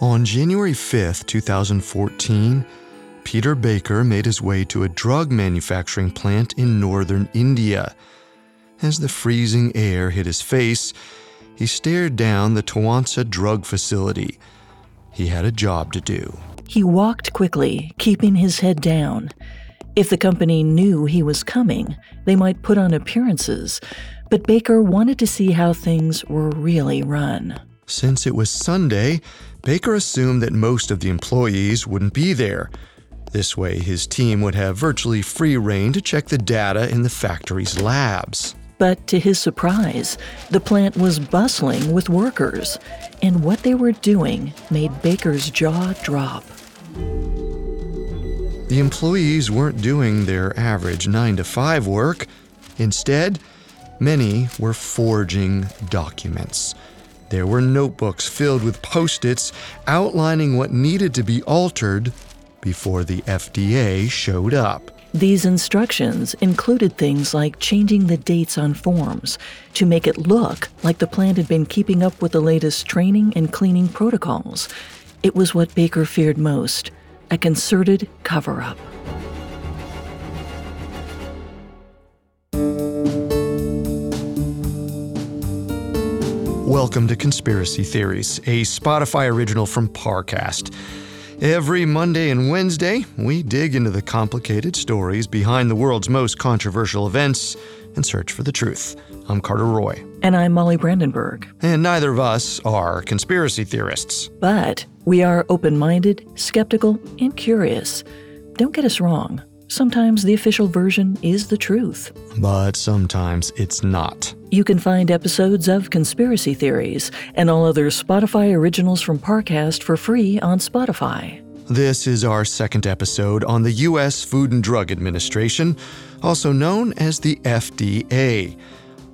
On January 5th, 2014, Peter Baker made his way to a drug manufacturing plant in northern India. As the freezing air hit his face, he stared down the Toansa drug facility. He had a job to do. He walked quickly, keeping his head down. If the company knew he was coming, they might put on appearances, but Baker wanted to see how things were really run. Since it was Sunday, Baker assumed that most of the employees wouldn't be there. This way, his team would have virtually free reign to check the data in the factory's labs. But to his surprise, the plant was bustling with workers, and what they were doing made Baker's jaw drop. The employees weren't doing their average 9 to 5 work. Instead, many were forging documents. There were notebooks filled with post its outlining what needed to be altered before the FDA showed up. These instructions included things like changing the dates on forms to make it look like the plant had been keeping up with the latest training and cleaning protocols. It was what Baker feared most a concerted cover up. Welcome to Conspiracy Theories, a Spotify original from Parcast. Every Monday and Wednesday, we dig into the complicated stories behind the world's most controversial events and search for the truth. I'm Carter Roy. And I'm Molly Brandenburg. And neither of us are conspiracy theorists. But we are open minded, skeptical, and curious. Don't get us wrong. Sometimes the official version is the truth. But sometimes it's not. You can find episodes of Conspiracy Theories and all other Spotify originals from Parcast for free on Spotify. This is our second episode on the U.S. Food and Drug Administration, also known as the FDA.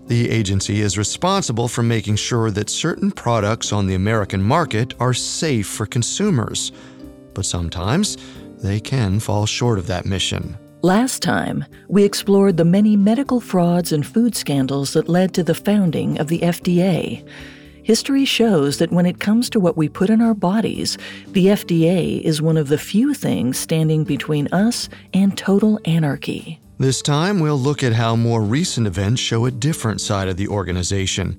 The agency is responsible for making sure that certain products on the American market are safe for consumers. But sometimes, they can fall short of that mission. Last time, we explored the many medical frauds and food scandals that led to the founding of the FDA. History shows that when it comes to what we put in our bodies, the FDA is one of the few things standing between us and total anarchy. This time, we'll look at how more recent events show a different side of the organization.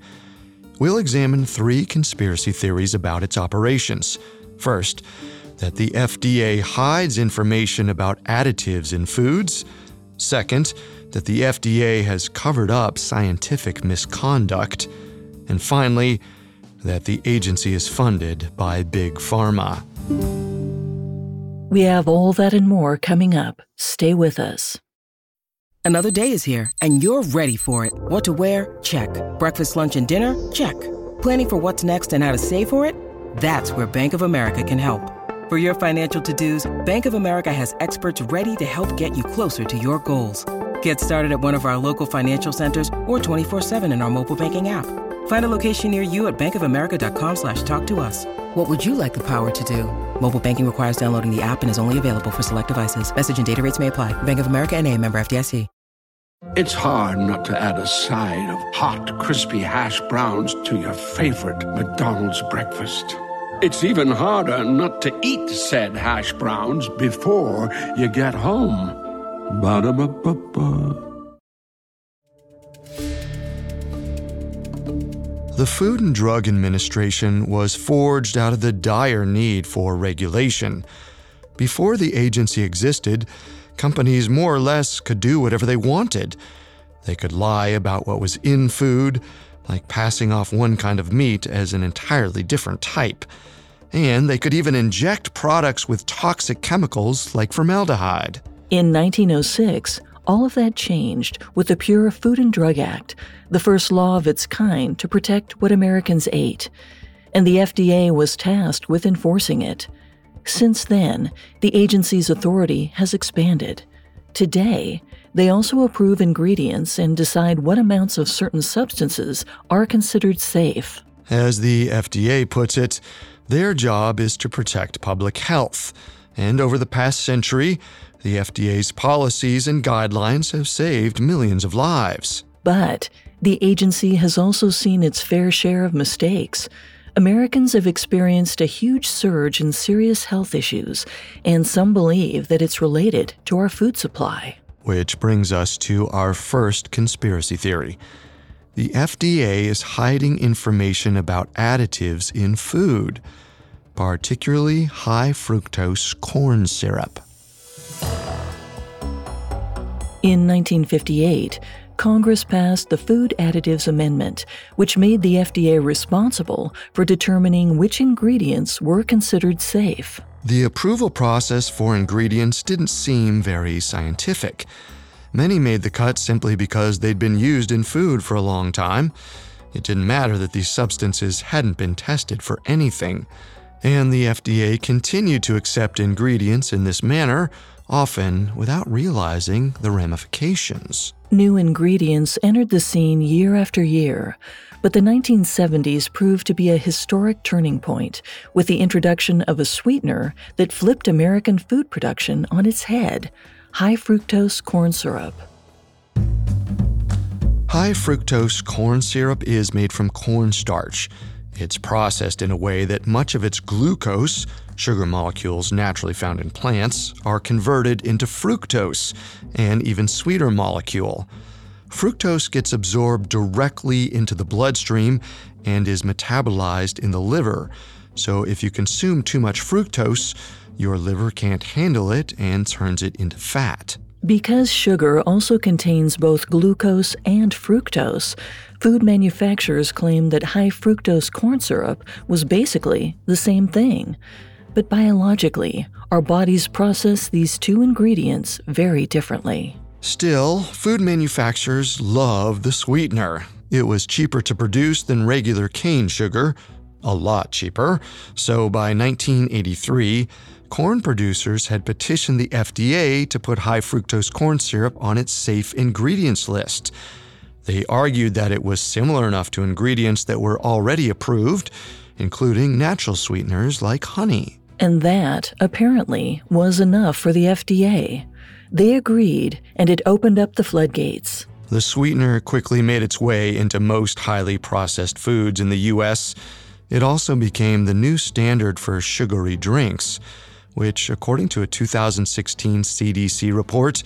We'll examine three conspiracy theories about its operations. First, that the FDA hides information about additives in foods. Second, that the FDA has covered up scientific misconduct. And finally, that the agency is funded by Big Pharma. We have all that and more coming up. Stay with us. Another day is here, and you're ready for it. What to wear? Check. Breakfast, lunch, and dinner? Check. Planning for what's next and how to save for it? That's where Bank of America can help. For your financial to-dos, Bank of America has experts ready to help get you closer to your goals. Get started at one of our local financial centers or 24-7 in our mobile banking app. Find a location near you at bankofamerica.com slash talk to us. What would you like the power to do? Mobile banking requires downloading the app and is only available for select devices. Message and data rates may apply. Bank of America and a member FDIC. It's hard not to add a side of hot, crispy hash browns to your favorite McDonald's breakfast. It's even harder not to eat said hash browns before you get home. Ba-da-ba-ba-ba. The Food and Drug Administration was forged out of the dire need for regulation. Before the agency existed, companies more or less could do whatever they wanted. They could lie about what was in food, like passing off one kind of meat as an entirely different type. And they could even inject products with toxic chemicals like formaldehyde. In 1906, all of that changed with the Pure Food and Drug Act, the first law of its kind to protect what Americans ate. And the FDA was tasked with enforcing it. Since then, the agency's authority has expanded. Today, they also approve ingredients and decide what amounts of certain substances are considered safe. As the FDA puts it, their job is to protect public health. And over the past century, the FDA's policies and guidelines have saved millions of lives. But the agency has also seen its fair share of mistakes. Americans have experienced a huge surge in serious health issues, and some believe that it's related to our food supply. Which brings us to our first conspiracy theory. The FDA is hiding information about additives in food, particularly high fructose corn syrup. In 1958, Congress passed the Food Additives Amendment, which made the FDA responsible for determining which ingredients were considered safe. The approval process for ingredients didn't seem very scientific. Many made the cut simply because they'd been used in food for a long time. It didn't matter that these substances hadn't been tested for anything. And the FDA continued to accept ingredients in this manner, often without realizing the ramifications. New ingredients entered the scene year after year, but the 1970s proved to be a historic turning point with the introduction of a sweetener that flipped American food production on its head high fructose corn syrup. High fructose corn syrup is made from cornstarch. It's processed in a way that much of its glucose, sugar molecules naturally found in plants, are converted into fructose, an even sweeter molecule. Fructose gets absorbed directly into the bloodstream and is metabolized in the liver. So if you consume too much fructose, your liver can't handle it and turns it into fat. Because sugar also contains both glucose and fructose, food manufacturers claim that high fructose corn syrup was basically the same thing. But biologically, our bodies process these two ingredients very differently. Still, food manufacturers love the sweetener. It was cheaper to produce than regular cane sugar, a lot cheaper. So by 1983, corn producers had petitioned the FDA to put high fructose corn syrup on its safe ingredients list. They argued that it was similar enough to ingredients that were already approved, including natural sweeteners like honey. And that, apparently, was enough for the FDA. They agreed, and it opened up the floodgates. The sweetener quickly made its way into most highly processed foods in the U.S. It also became the new standard for sugary drinks, which, according to a 2016 CDC report,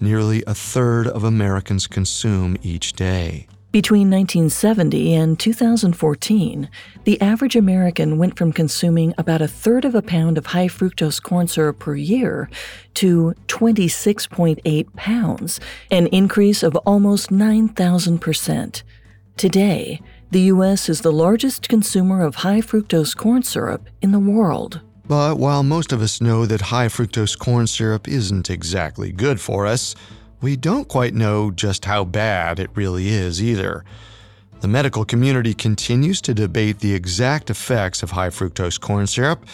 nearly a third of Americans consume each day. Between 1970 and 2014, the average American went from consuming about a third of a pound of high fructose corn syrup per year to 26.8 pounds, an increase of almost 9,000%. Today, the U.S. is the largest consumer of high fructose corn syrup in the world. But while most of us know that high fructose corn syrup isn't exactly good for us, we don't quite know just how bad it really is either. The medical community continues to debate the exact effects of high fructose corn syrup,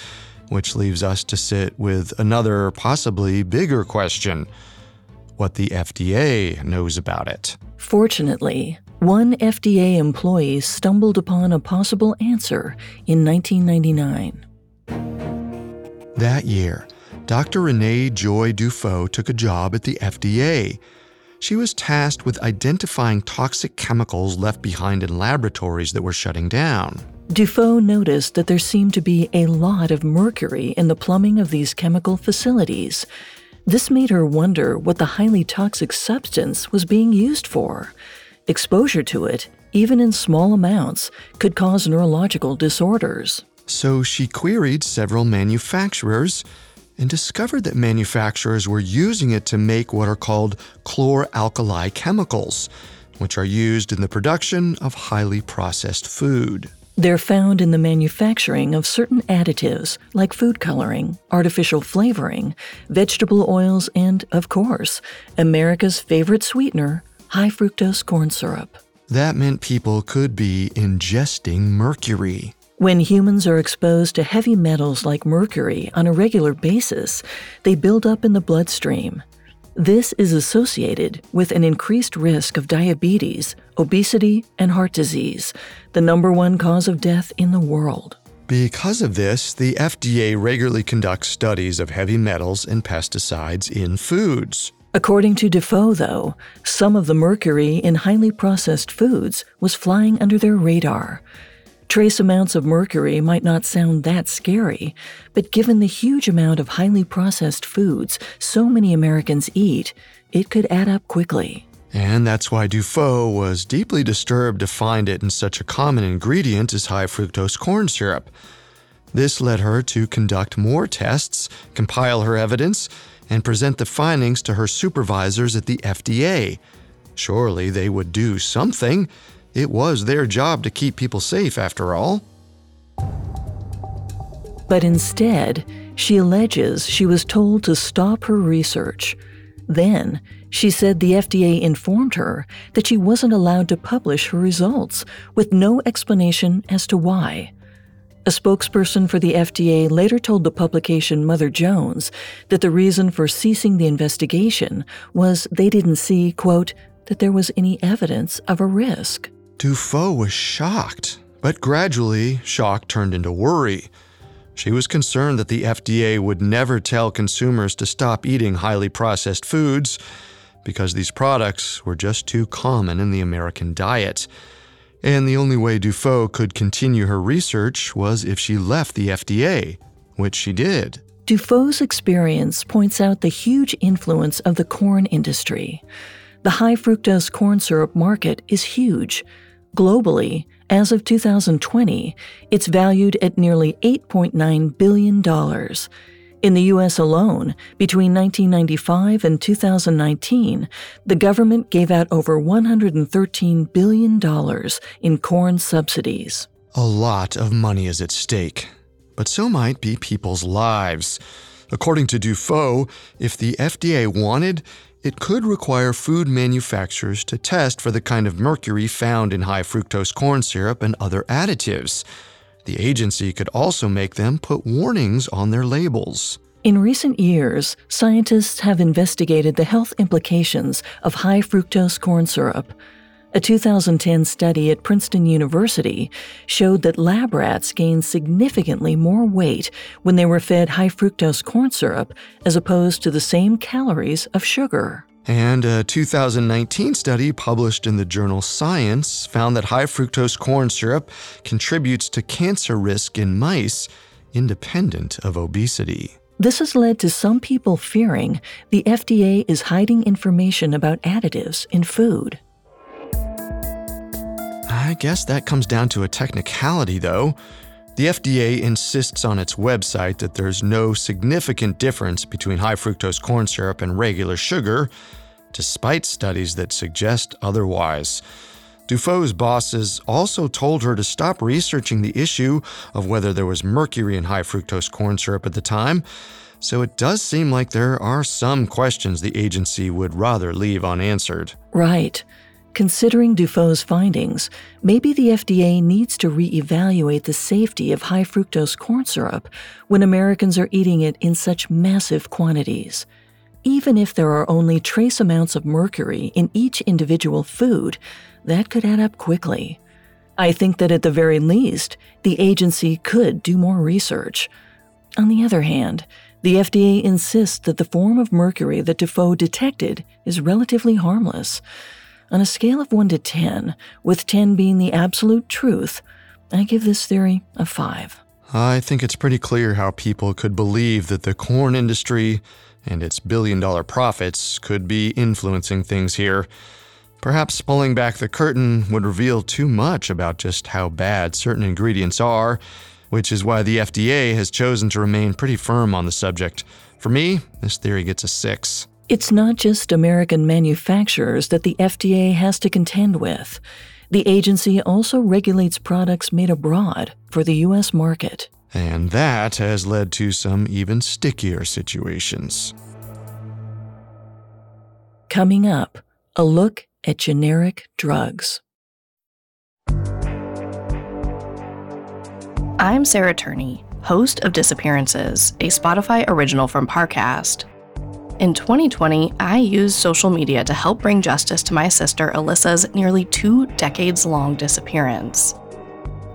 which leaves us to sit with another, possibly bigger question what the FDA knows about it. Fortunately, one FDA employee stumbled upon a possible answer in 1999. That year, Dr. Renee Joy Dufault took a job at the FDA. She was tasked with identifying toxic chemicals left behind in laboratories that were shutting down. Dufault noticed that there seemed to be a lot of mercury in the plumbing of these chemical facilities. This made her wonder what the highly toxic substance was being used for. Exposure to it, even in small amounts, could cause neurological disorders. So she queried several manufacturers and discovered that manufacturers were using it to make what are called chloralkali chemicals, which are used in the production of highly processed food. They're found in the manufacturing of certain additives like food coloring, artificial flavoring, vegetable oils, and, of course, America's favorite sweetener, high fructose corn syrup. That meant people could be ingesting mercury. When humans are exposed to heavy metals like mercury on a regular basis, they build up in the bloodstream. This is associated with an increased risk of diabetes, obesity, and heart disease, the number one cause of death in the world. Because of this, the FDA regularly conducts studies of heavy metals and pesticides in foods. According to Dufault, though, some of the mercury in highly processed foods was flying under their radar. Trace amounts of mercury might not sound that scary, but given the huge amount of highly processed foods so many Americans eat, it could add up quickly. And that's why Dufault was deeply disturbed to find it in such a common ingredient as high fructose corn syrup. This led her to conduct more tests, compile her evidence, and present the findings to her supervisors at the FDA. Surely they would do something. It was their job to keep people safe, after all. But instead, she alleges she was told to stop her research. Then, she said the FDA informed her that she wasn't allowed to publish her results, with no explanation as to why. A spokesperson for the FDA later told the publication Mother Jones that the reason for ceasing the investigation was they didn't see, quote, that there was any evidence of a risk. Dufault was shocked, but gradually, shock turned into worry. She was concerned that the FDA would never tell consumers to stop eating highly processed foods because these products were just too common in the American diet. And the only way Dufault could continue her research was if she left the FDA, which she did. Dufault's experience points out the huge influence of the corn industry. The high fructose corn syrup market is huge. Globally, as of 2020, it's valued at nearly $8.9 billion. In the U.S. alone, between 1995 and 2019, the government gave out over $113 billion in corn subsidies. A lot of money is at stake, but so might be people's lives. According to Dufault, if the FDA wanted, it could require food manufacturers to test for the kind of mercury found in high fructose corn syrup and other additives. The agency could also make them put warnings on their labels. In recent years, scientists have investigated the health implications of high fructose corn syrup. A 2010 study at Princeton University showed that lab rats gained significantly more weight when they were fed high fructose corn syrup as opposed to the same calories of sugar. And a 2019 study published in the journal Science found that high fructose corn syrup contributes to cancer risk in mice independent of obesity. This has led to some people fearing the FDA is hiding information about additives in food. I guess that comes down to a technicality, though. The FDA insists on its website that there's no significant difference between high fructose corn syrup and regular sugar, despite studies that suggest otherwise. Dufault's bosses also told her to stop researching the issue of whether there was mercury in high fructose corn syrup at the time, so it does seem like there are some questions the agency would rather leave unanswered. Right. Considering Dufault's findings, maybe the FDA needs to reevaluate the safety of high fructose corn syrup when Americans are eating it in such massive quantities. Even if there are only trace amounts of mercury in each individual food, that could add up quickly. I think that at the very least, the agency could do more research. On the other hand, the FDA insists that the form of mercury that Dufault detected is relatively harmless. On a scale of 1 to 10, with 10 being the absolute truth, I give this theory a 5. I think it's pretty clear how people could believe that the corn industry and its billion dollar profits could be influencing things here. Perhaps pulling back the curtain would reveal too much about just how bad certain ingredients are, which is why the FDA has chosen to remain pretty firm on the subject. For me, this theory gets a 6. It's not just American manufacturers that the FDA has to contend with. The agency also regulates products made abroad for the U.S. market. And that has led to some even stickier situations. Coming up, a look at generic drugs. I'm Sarah Turney, host of Disappearances, a Spotify original from Parcast. In 2020, I used social media to help bring justice to my sister Alyssa's nearly two decades long disappearance.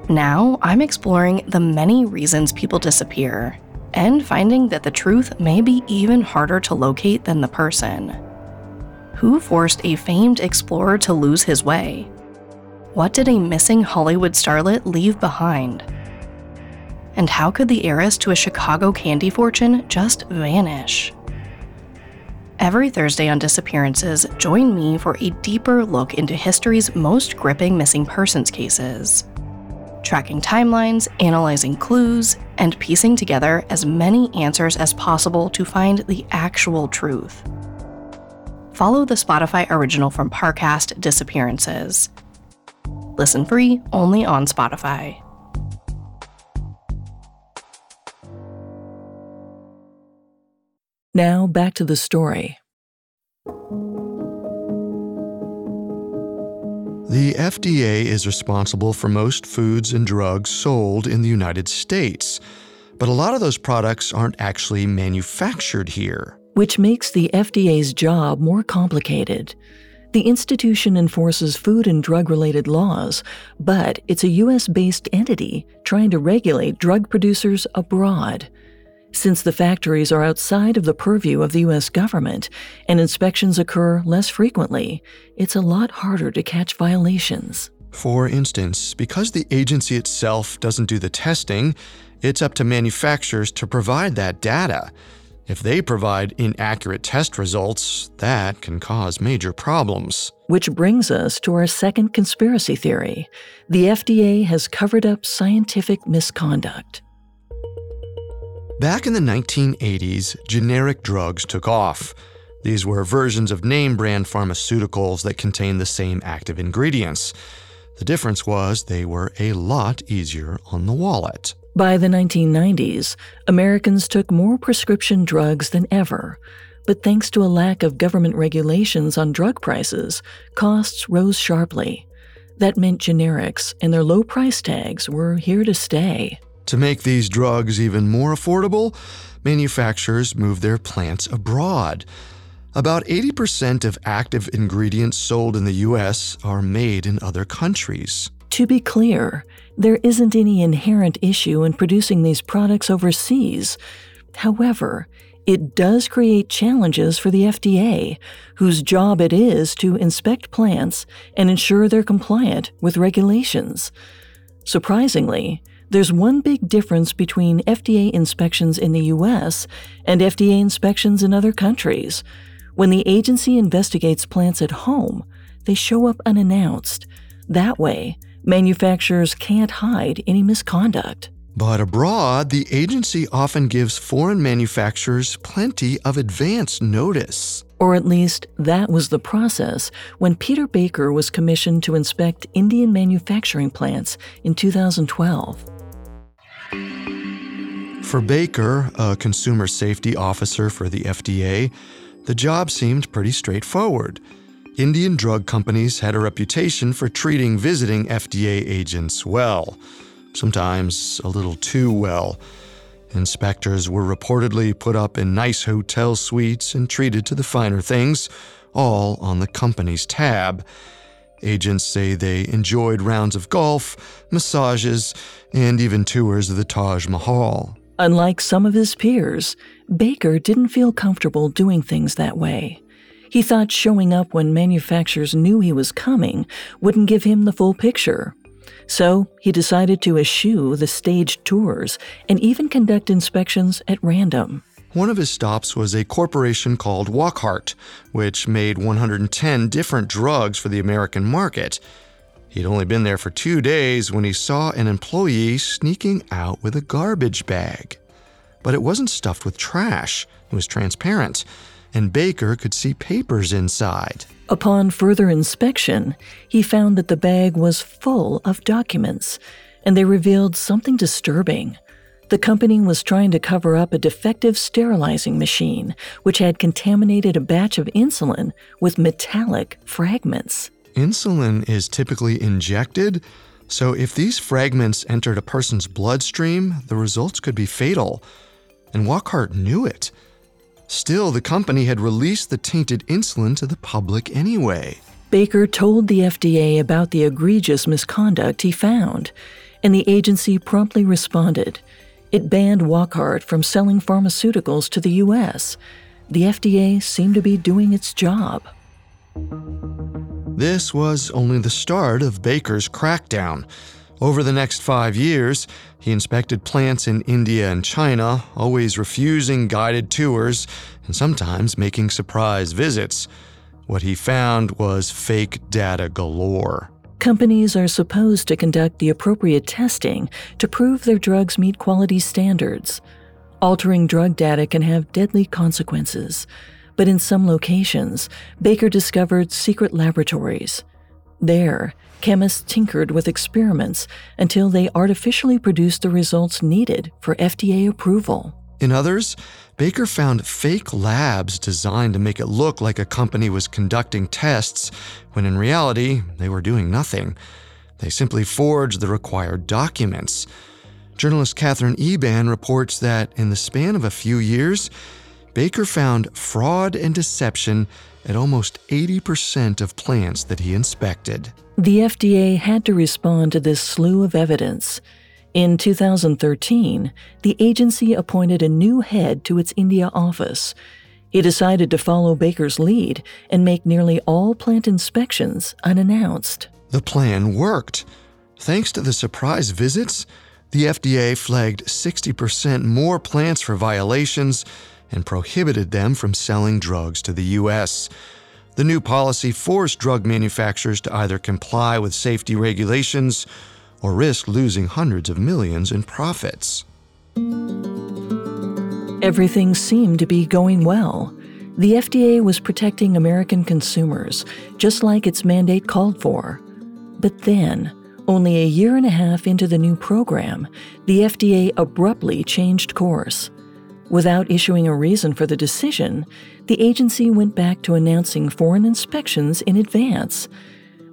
Now, I'm exploring the many reasons people disappear and finding that the truth may be even harder to locate than the person. Who forced a famed explorer to lose his way? What did a missing Hollywood starlet leave behind? And how could the heiress to a Chicago candy fortune just vanish? Every Thursday on Disappearances, join me for a deeper look into history's most gripping missing persons cases. Tracking timelines, analyzing clues, and piecing together as many answers as possible to find the actual truth. Follow the Spotify original from Parcast Disappearances. Listen free only on Spotify. Now back to the story. The FDA is responsible for most foods and drugs sold in the United States, but a lot of those products aren't actually manufactured here. Which makes the FDA's job more complicated. The institution enforces food and drug related laws, but it's a US based entity trying to regulate drug producers abroad. Since the factories are outside of the purview of the U.S. government and inspections occur less frequently, it's a lot harder to catch violations. For instance, because the agency itself doesn't do the testing, it's up to manufacturers to provide that data. If they provide inaccurate test results, that can cause major problems. Which brings us to our second conspiracy theory the FDA has covered up scientific misconduct. Back in the 1980s, generic drugs took off. These were versions of name brand pharmaceuticals that contained the same active ingredients. The difference was they were a lot easier on the wallet. By the 1990s, Americans took more prescription drugs than ever. But thanks to a lack of government regulations on drug prices, costs rose sharply. That meant generics and their low price tags were here to stay. To make these drugs even more affordable, manufacturers move their plants abroad. About 80% of active ingredients sold in the US are made in other countries. To be clear, there isn't any inherent issue in producing these products overseas. However, it does create challenges for the FDA, whose job it is to inspect plants and ensure they're compliant with regulations. Surprisingly, there's one big difference between FDA inspections in the US and FDA inspections in other countries. When the agency investigates plants at home, they show up unannounced. That way, manufacturers can't hide any misconduct. But abroad, the agency often gives foreign manufacturers plenty of advance notice. Or at least that was the process when Peter Baker was commissioned to inspect Indian manufacturing plants in 2012. For Baker, a consumer safety officer for the FDA, the job seemed pretty straightforward. Indian drug companies had a reputation for treating visiting FDA agents well, sometimes a little too well. Inspectors were reportedly put up in nice hotel suites and treated to the finer things, all on the company's tab. Agents say they enjoyed rounds of golf, massages, and even tours of the Taj Mahal. Unlike some of his peers, Baker didn't feel comfortable doing things that way. He thought showing up when manufacturers knew he was coming wouldn't give him the full picture. So he decided to eschew the staged tours and even conduct inspections at random. One of his stops was a corporation called Wockhardt, which made 110 different drugs for the American market. He'd only been there for two days when he saw an employee sneaking out with a garbage bag. But it wasn't stuffed with trash, it was transparent, and Baker could see papers inside. Upon further inspection, he found that the bag was full of documents, and they revealed something disturbing. The company was trying to cover up a defective sterilizing machine, which had contaminated a batch of insulin with metallic fragments. Insulin is typically injected, so if these fragments entered a person's bloodstream, the results could be fatal. And Wockhardt knew it. Still, the company had released the tainted insulin to the public anyway. Baker told the FDA about the egregious misconduct he found, and the agency promptly responded. It banned Wockhardt from selling pharmaceuticals to the U.S. The FDA seemed to be doing its job. This was only the start of Baker's crackdown. Over the next five years, he inspected plants in India and China, always refusing guided tours and sometimes making surprise visits. What he found was fake data galore. Companies are supposed to conduct the appropriate testing to prove their drugs meet quality standards. Altering drug data can have deadly consequences, but in some locations, Baker discovered secret laboratories. There, chemists tinkered with experiments until they artificially produced the results needed for FDA approval. In others, Baker found fake labs designed to make it look like a company was conducting tests when in reality they were doing nothing. They simply forged the required documents. Journalist Katherine Eban reports that in the span of a few years, Baker found fraud and deception at almost 80% of plants that he inspected. The FDA had to respond to this slew of evidence. In 2013, the agency appointed a new head to its India office. He decided to follow Baker's lead and make nearly all plant inspections unannounced. The plan worked. Thanks to the surprise visits, the FDA flagged 60% more plants for violations and prohibited them from selling drugs to the U.S. The new policy forced drug manufacturers to either comply with safety regulations or risk losing hundreds of millions in profits. Everything seemed to be going well. The FDA was protecting American consumers, just like its mandate called for. But then, only a year and a half into the new program, the FDA abruptly changed course. Without issuing a reason for the decision, the agency went back to announcing foreign inspections in advance.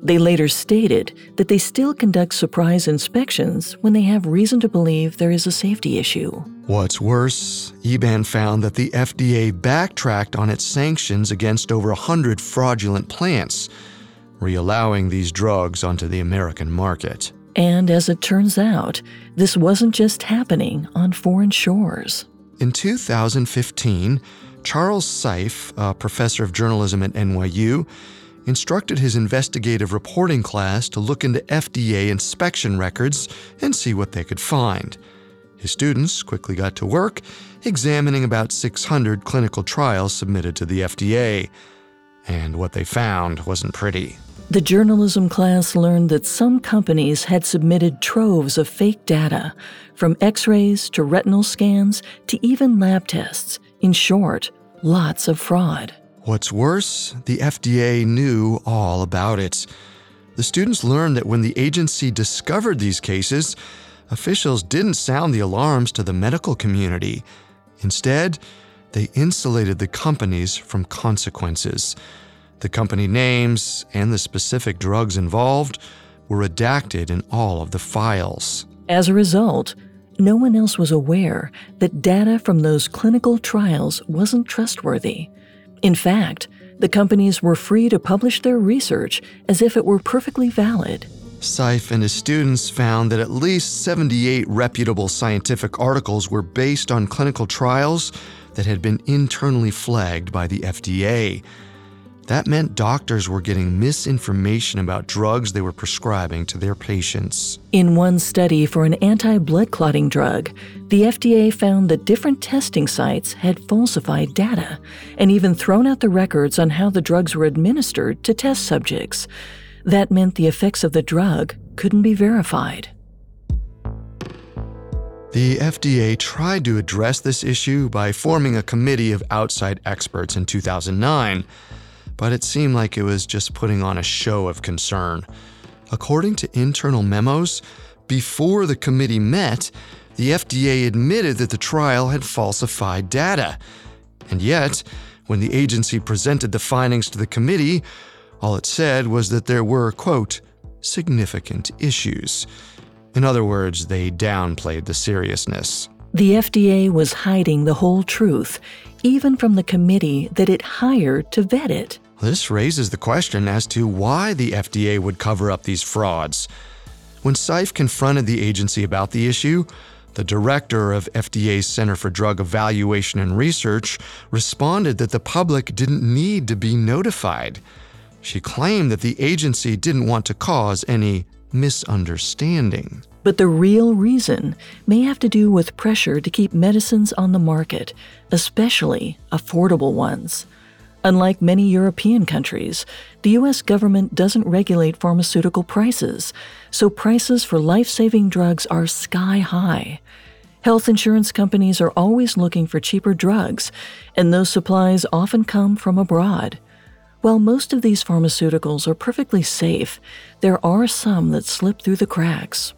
They later stated that they still conduct surprise inspections when they have reason to believe there is a safety issue. What's worse, Eban found that the FDA backtracked on its sanctions against over 100 fraudulent plants, reallowing these drugs onto the American market. And as it turns out, this wasn't just happening on foreign shores. In 2015, Charles Seife, a professor of journalism at NYU, instructed his investigative reporting class to look into FDA inspection records and see what they could find. His students quickly got to work examining about 600 clinical trials submitted to the FDA. And what they found wasn't pretty. The journalism class learned that some companies had submitted troves of fake data, from x rays to retinal scans to even lab tests. In short, lots of fraud. What's worse, the FDA knew all about it. The students learned that when the agency discovered these cases, officials didn't sound the alarms to the medical community. Instead, they insulated the companies from consequences. The company names and the specific drugs involved were redacted in all of the files. As a result, no one else was aware that data from those clinical trials wasn't trustworthy. In fact, the companies were free to publish their research as if it were perfectly valid. Seife and his students found that at least 78 reputable scientific articles were based on clinical trials that had been internally flagged by the FDA. That meant doctors were getting misinformation about drugs they were prescribing to their patients. In one study for an anti blood clotting drug, the FDA found that different testing sites had falsified data and even thrown out the records on how the drugs were administered to test subjects. That meant the effects of the drug couldn't be verified. The FDA tried to address this issue by forming a committee of outside experts in 2009 but it seemed like it was just putting on a show of concern. According to internal memos, before the committee met, the FDA admitted that the trial had falsified data. And yet, when the agency presented the findings to the committee, all it said was that there were, quote, significant issues. In other words, they downplayed the seriousness. The FDA was hiding the whole truth, even from the committee that it hired to vet it. This raises the question as to why the FDA would cover up these frauds. When Seife confronted the agency about the issue, the director of FDA's Center for Drug Evaluation and Research responded that the public didn't need to be notified. She claimed that the agency didn't want to cause any misunderstanding. But the real reason may have to do with pressure to keep medicines on the market, especially affordable ones. Unlike many European countries, the U.S. government doesn't regulate pharmaceutical prices, so prices for life saving drugs are sky high. Health insurance companies are always looking for cheaper drugs, and those supplies often come from abroad. While most of these pharmaceuticals are perfectly safe, there are some that slip through the cracks.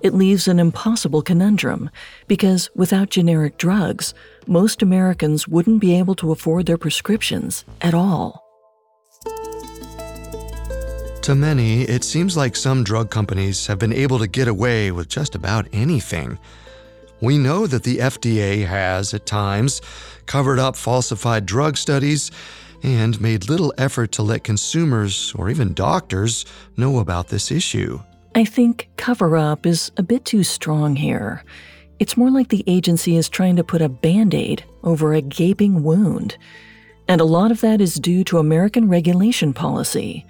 It leaves an impossible conundrum because without generic drugs, most Americans wouldn't be able to afford their prescriptions at all. To many, it seems like some drug companies have been able to get away with just about anything. We know that the FDA has, at times, covered up falsified drug studies and made little effort to let consumers or even doctors know about this issue. I think cover up is a bit too strong here. It's more like the agency is trying to put a band aid over a gaping wound. And a lot of that is due to American regulation policy.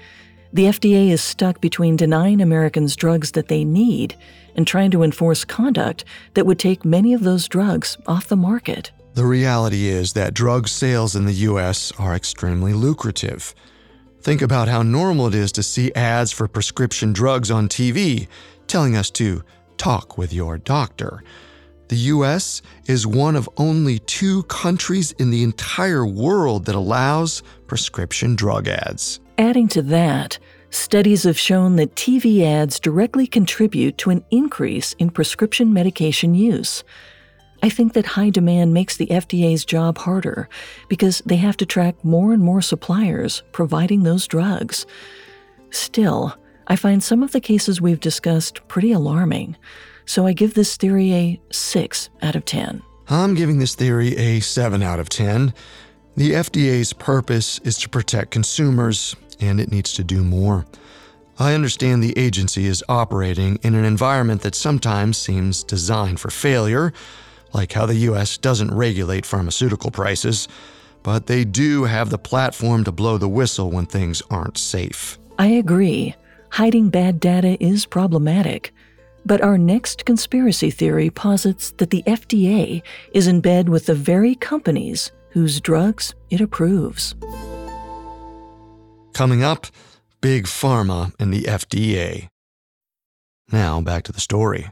The FDA is stuck between denying Americans drugs that they need and trying to enforce conduct that would take many of those drugs off the market. The reality is that drug sales in the US are extremely lucrative. Think about how normal it is to see ads for prescription drugs on TV telling us to talk with your doctor. The US is one of only two countries in the entire world that allows prescription drug ads. Adding to that, studies have shown that TV ads directly contribute to an increase in prescription medication use. I think that high demand makes the FDA's job harder because they have to track more and more suppliers providing those drugs. Still, I find some of the cases we've discussed pretty alarming, so I give this theory a 6 out of 10. I'm giving this theory a 7 out of 10. The FDA's purpose is to protect consumers, and it needs to do more. I understand the agency is operating in an environment that sometimes seems designed for failure like how the US doesn't regulate pharmaceutical prices, but they do have the platform to blow the whistle when things aren't safe. I agree. Hiding bad data is problematic. But our next conspiracy theory posits that the FDA is in bed with the very companies whose drugs it approves. Coming up, Big Pharma and the FDA. Now back to the story.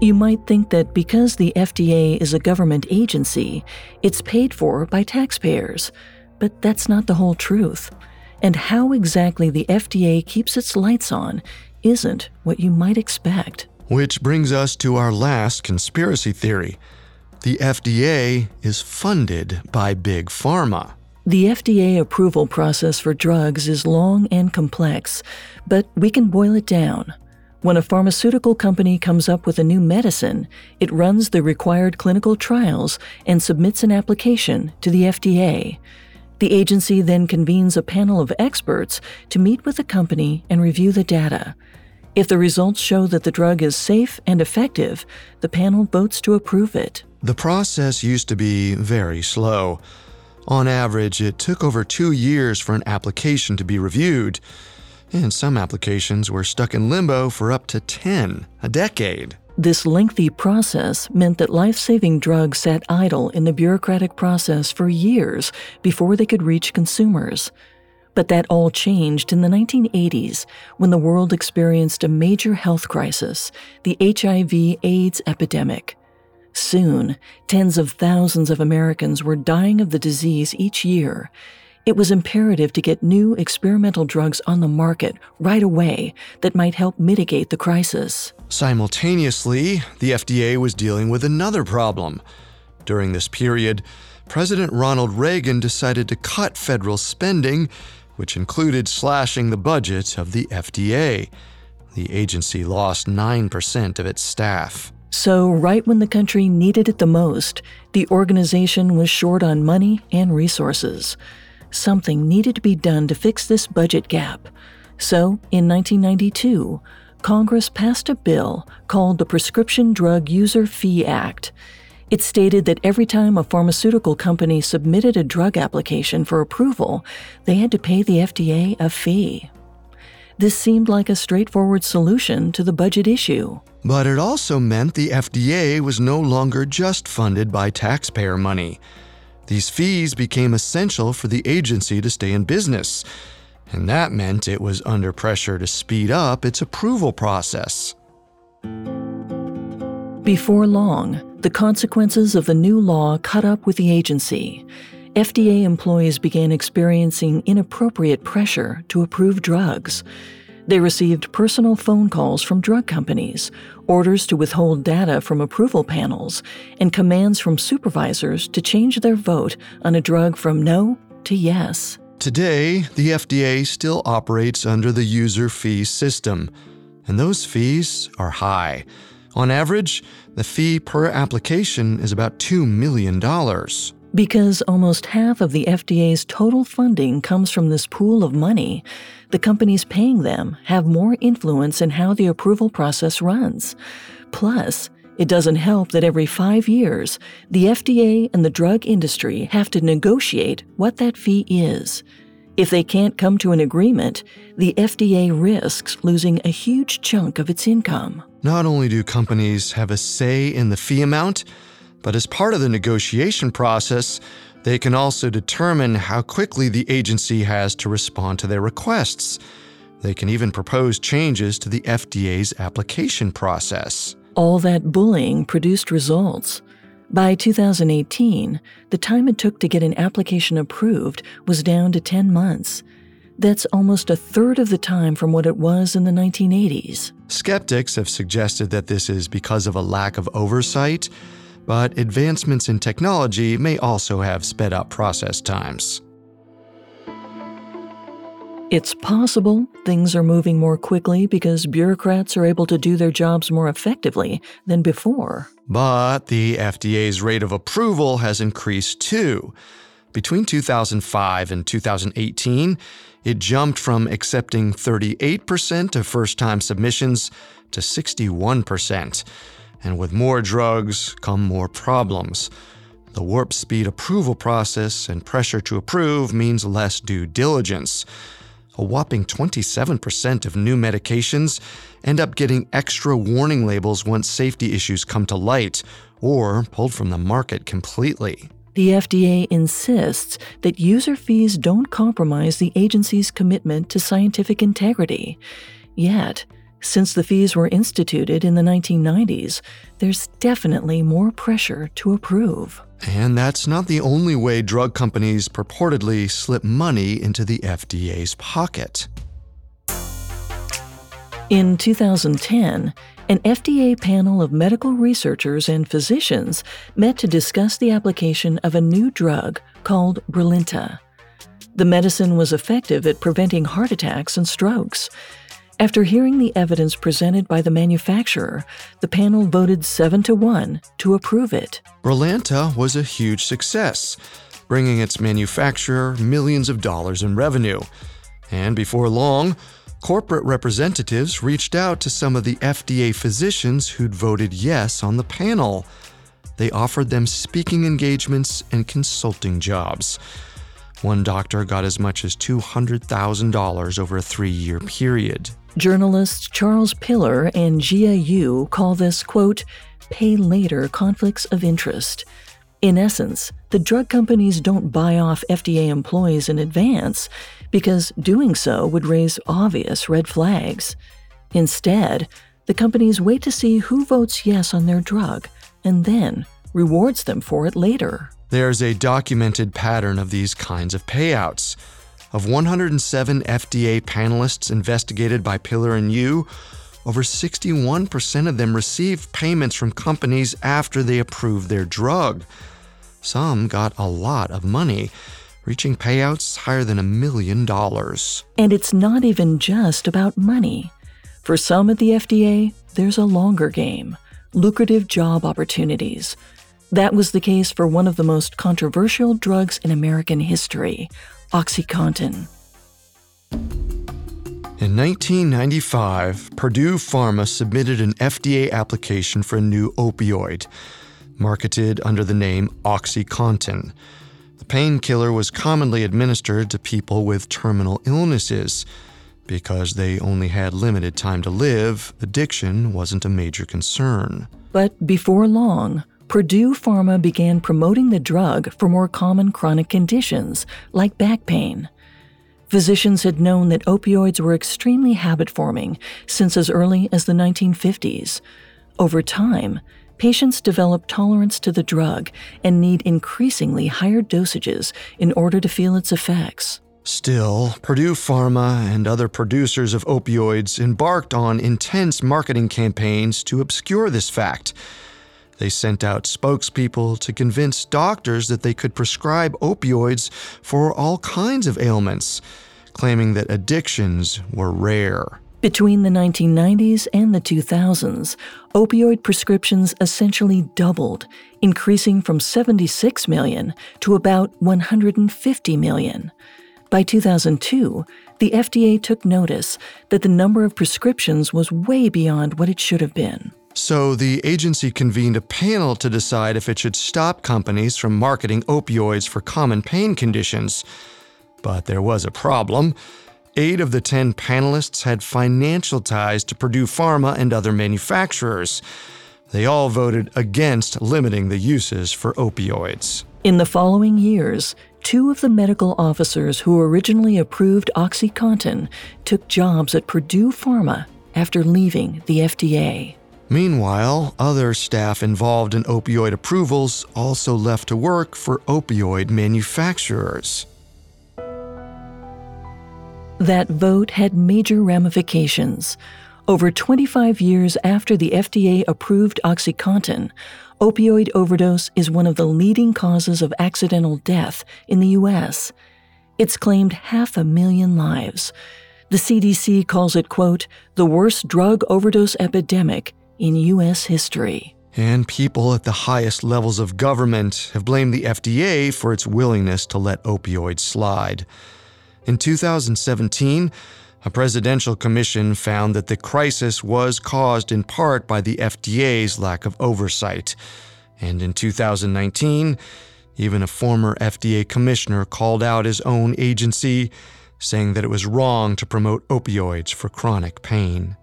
You might think that because the FDA is a government agency, it's paid for by taxpayers, but that's not the whole truth. And how exactly the FDA keeps its lights on isn't what you might expect. Which brings us to our last conspiracy theory the FDA is funded by Big Pharma. The FDA approval process for drugs is long and complex, but we can boil it down. When a pharmaceutical company comes up with a new medicine, it runs the required clinical trials and submits an application to the FDA. The agency then convenes a panel of experts to meet with the company and review the data. If the results show that the drug is safe and effective, the panel votes to approve it. The process used to be very slow. On average, it took over two years for an application to be reviewed and some applications were stuck in limbo for up to 10, a decade. This lengthy process meant that life saving drugs sat idle in the bureaucratic process for years before they could reach consumers. But that all changed in the 1980s when the world experienced a major health crisis, the HIV AIDS epidemic. Soon, tens of thousands of Americans were dying of the disease each year, it was imperative to get new experimental drugs on the market right away that might help mitigate the crisis. Simultaneously, the FDA was dealing with another problem. During this period, President Ronald Reagan decided to cut federal spending, which included slashing the budget of the FDA. The agency lost 9% of its staff. So, right when the country needed it the most, the organization was short on money and resources something needed to be done to fix this budget gap. So, in 1992, Congress passed a bill called the Prescription Drug User Fee Act. It stated that every time a pharmaceutical company submitted a drug application for approval, they had to pay the FDA a fee. This seemed like a straightforward solution to the budget issue. But it also meant the FDA was no longer just funded by taxpayer money. These fees became essential for the agency to stay in business, and that meant it was under pressure to speed up its approval process. Before long, the consequences of the new law caught up with the agency. FDA employees began experiencing inappropriate pressure to approve drugs. They received personal phone calls from drug companies, orders to withhold data from approval panels, and commands from supervisors to change their vote on a drug from no to yes. Today, the FDA still operates under the user fee system, and those fees are high. On average, the fee per application is about $2 million. Because almost half of the FDA's total funding comes from this pool of money, the companies paying them have more influence in how the approval process runs. Plus, it doesn't help that every five years, the FDA and the drug industry have to negotiate what that fee is. If they can't come to an agreement, the FDA risks losing a huge chunk of its income. Not only do companies have a say in the fee amount, but as part of the negotiation process, they can also determine how quickly the agency has to respond to their requests. They can even propose changes to the FDA's application process. All that bullying produced results. By 2018, the time it took to get an application approved was down to 10 months. That's almost a third of the time from what it was in the 1980s. Skeptics have suggested that this is because of a lack of oversight but advancements in technology may also have sped up process times. It's possible things are moving more quickly because bureaucrats are able to do their jobs more effectively than before. But the FDA's rate of approval has increased too. Between 2005 and 2018, it jumped from accepting 38% of first time submissions to 61% and with more drugs come more problems. The warp speed approval process and pressure to approve means less due diligence. A whopping 27% of new medications end up getting extra warning labels once safety issues come to light or pulled from the market completely. The FDA insists that user fees don't compromise the agency's commitment to scientific integrity. Yet, since the fees were instituted in the 1990s, there's definitely more pressure to approve. And that's not the only way drug companies purportedly slip money into the FDA's pocket. In 2010, an FDA panel of medical researchers and physicians met to discuss the application of a new drug called Brilinta. The medicine was effective at preventing heart attacks and strokes. After hearing the evidence presented by the manufacturer, the panel voted 7 to 1 to approve it. Brilinta was a huge success, bringing its manufacturer millions of dollars in revenue. And before long, corporate representatives reached out to some of the FDA physicians who'd voted yes on the panel. They offered them speaking engagements and consulting jobs. One doctor got as much as $200,000 over a three year period. Journalists Charles Piller and Jia You call this, quote, pay later conflicts of interest. In essence, the drug companies don't buy off FDA employees in advance because doing so would raise obvious red flags. Instead, the companies wait to see who votes yes on their drug and then rewards them for it later. There's a documented pattern of these kinds of payouts. Of 107 FDA panelists investigated by Piller and You, over 61% of them received payments from companies after they approved their drug. Some got a lot of money, reaching payouts higher than a million dollars. And it's not even just about money. For some at the FDA, there's a longer game lucrative job opportunities. That was the case for one of the most controversial drugs in American history, OxyContin. In 1995, Purdue Pharma submitted an FDA application for a new opioid. marketed under the name OxyContin. The painkiller was commonly administered to people with terminal illnesses. Because they only had limited time to live, addiction wasn't a major concern. But before long, Purdue Pharma began promoting the drug for more common chronic conditions like back pain. Physicians had known that opioids were extremely habit forming since as early as the 1950s. Over time, patients develop tolerance to the drug and need increasingly higher dosages in order to feel its effects. Still, Purdue Pharma and other producers of opioids embarked on intense marketing campaigns to obscure this fact. They sent out spokespeople to convince doctors that they could prescribe opioids for all kinds of ailments, claiming that addictions were rare. Between the 1990s and the 2000s, opioid prescriptions essentially doubled, increasing from 76 million to about 150 million. By 2002, the FDA took notice that the number of prescriptions was way beyond what it should have been. So the agency convened a panel to decide if it should stop companies from marketing opioids for common pain conditions. But there was a problem. Eight of the ten panelists had financial ties to Purdue Pharma and other manufacturers. They all voted against limiting the uses for opioids. In the following years, two of the medical officers who originally approved OxyContin took jobs at Purdue Pharma after leaving the FDA. Meanwhile, other staff involved in opioid approvals also left to work for opioid manufacturers. That vote had major ramifications. Over 25 years after the FDA approved OxyContin, opioid overdose is one of the leading causes of accidental death in the U.S. It's claimed half a million lives. The CDC calls it, quote, the worst drug overdose epidemic in U.S. history. And people at the highest levels of government have blamed the FDA for its willingness to let opioids slide. In 2017, a presidential commission found that the crisis was caused in part by the FDA's lack of oversight. And in 2019, even a former FDA commissioner called out his own agency, saying that it was wrong to promote opioids for chronic pain.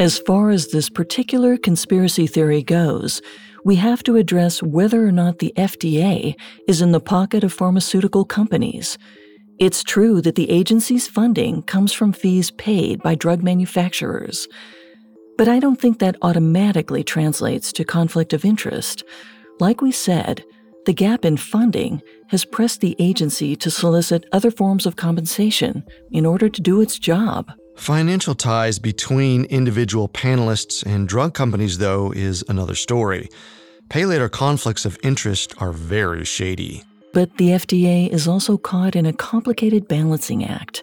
As far as this particular conspiracy theory goes, we have to address whether or not the FDA is in the pocket of pharmaceutical companies. It's true that the agency's funding comes from fees paid by drug manufacturers. But I don't think that automatically translates to conflict of interest. Like we said, the gap in funding has pressed the agency to solicit other forms of compensation in order to do its job. Financial ties between individual panelists and drug companies, though, is another story. Pay later conflicts of interest are very shady. But the FDA is also caught in a complicated balancing act.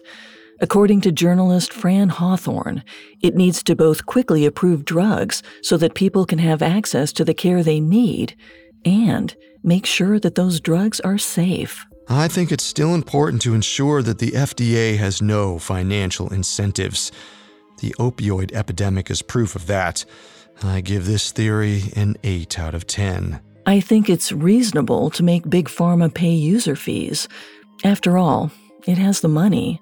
According to journalist Fran Hawthorne, it needs to both quickly approve drugs so that people can have access to the care they need and make sure that those drugs are safe. I think it's still important to ensure that the FDA has no financial incentives. The opioid epidemic is proof of that. I give this theory an 8 out of 10. I think it's reasonable to make Big Pharma pay user fees. After all, it has the money.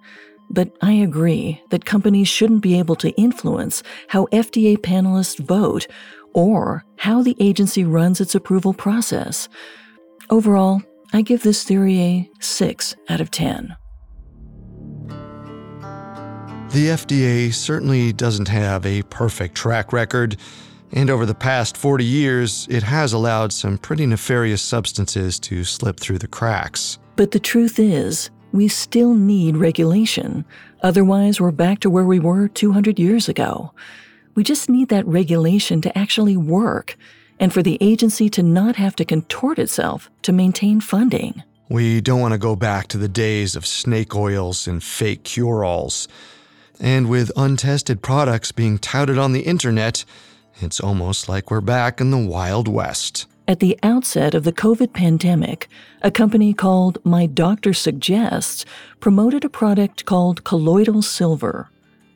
But I agree that companies shouldn't be able to influence how FDA panelists vote or how the agency runs its approval process. Overall, I give this theory a 6 out of 10. The FDA certainly doesn't have a perfect track record, and over the past 40 years, it has allowed some pretty nefarious substances to slip through the cracks. But the truth is, we still need regulation. Otherwise, we're back to where we were 200 years ago. We just need that regulation to actually work and for the agency to not have to contort itself to maintain funding. We don't want to go back to the days of snake oils and fake cure alls. And with untested products being touted on the internet, it's almost like we're back in the Wild West. At the outset of the COVID pandemic, a company called My Doctor Suggests promoted a product called colloidal silver.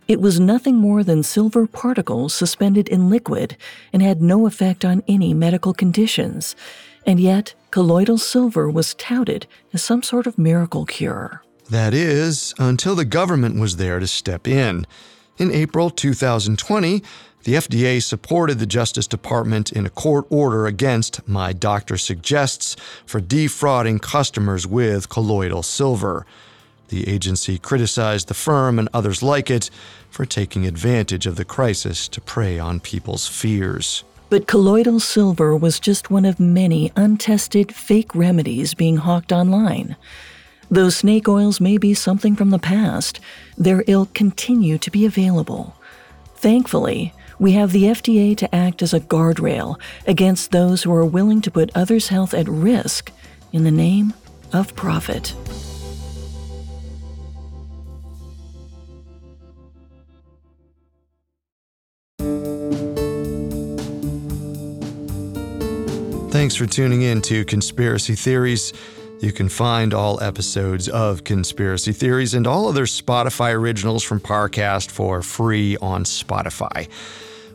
It was nothing more than silver particles suspended in liquid and had no effect on any medical conditions. And yet, colloidal silver was touted as some sort of miracle cure. That is, until the government was there to step in. In April 2020, the FDA supported the Justice Department in a court order against My Doctor Suggests for defrauding customers with colloidal silver. The agency criticized the firm and others like it for taking advantage of the crisis to prey on people's fears. But colloidal silver was just one of many untested fake remedies being hawked online. Though snake oils may be something from the past, their ilk continue to be available. Thankfully, we have the FDA to act as a guardrail against those who are willing to put others' health at risk in the name of profit. Thanks for tuning in to Conspiracy Theories. You can find all episodes of Conspiracy Theories and all other Spotify originals from Parcast for free on Spotify.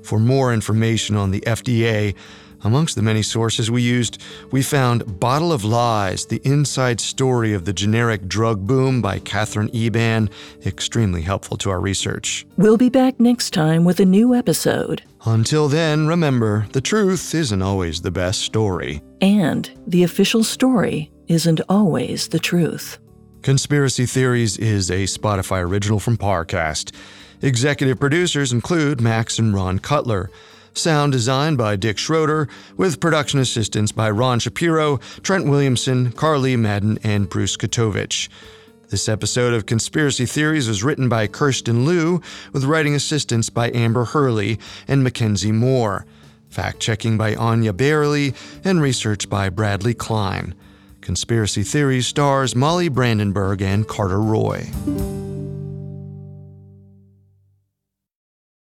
For more information on the FDA, Amongst the many sources we used, we found Bottle of Lies, the inside story of the generic drug boom by Katherine Eban, extremely helpful to our research. We'll be back next time with a new episode. Until then, remember the truth isn't always the best story. And the official story isn't always the truth. Conspiracy Theories is a Spotify original from Parcast. Executive producers include Max and Ron Cutler. Sound design by Dick Schroeder, with production assistance by Ron Shapiro, Trent Williamson, Carly Madden, and Bruce Katovich. This episode of Conspiracy Theories was written by Kirsten Liu, with writing assistance by Amber Hurley and Mackenzie Moore. Fact checking by Anya Barely, and research by Bradley Klein. Conspiracy Theories stars Molly Brandenburg and Carter Roy.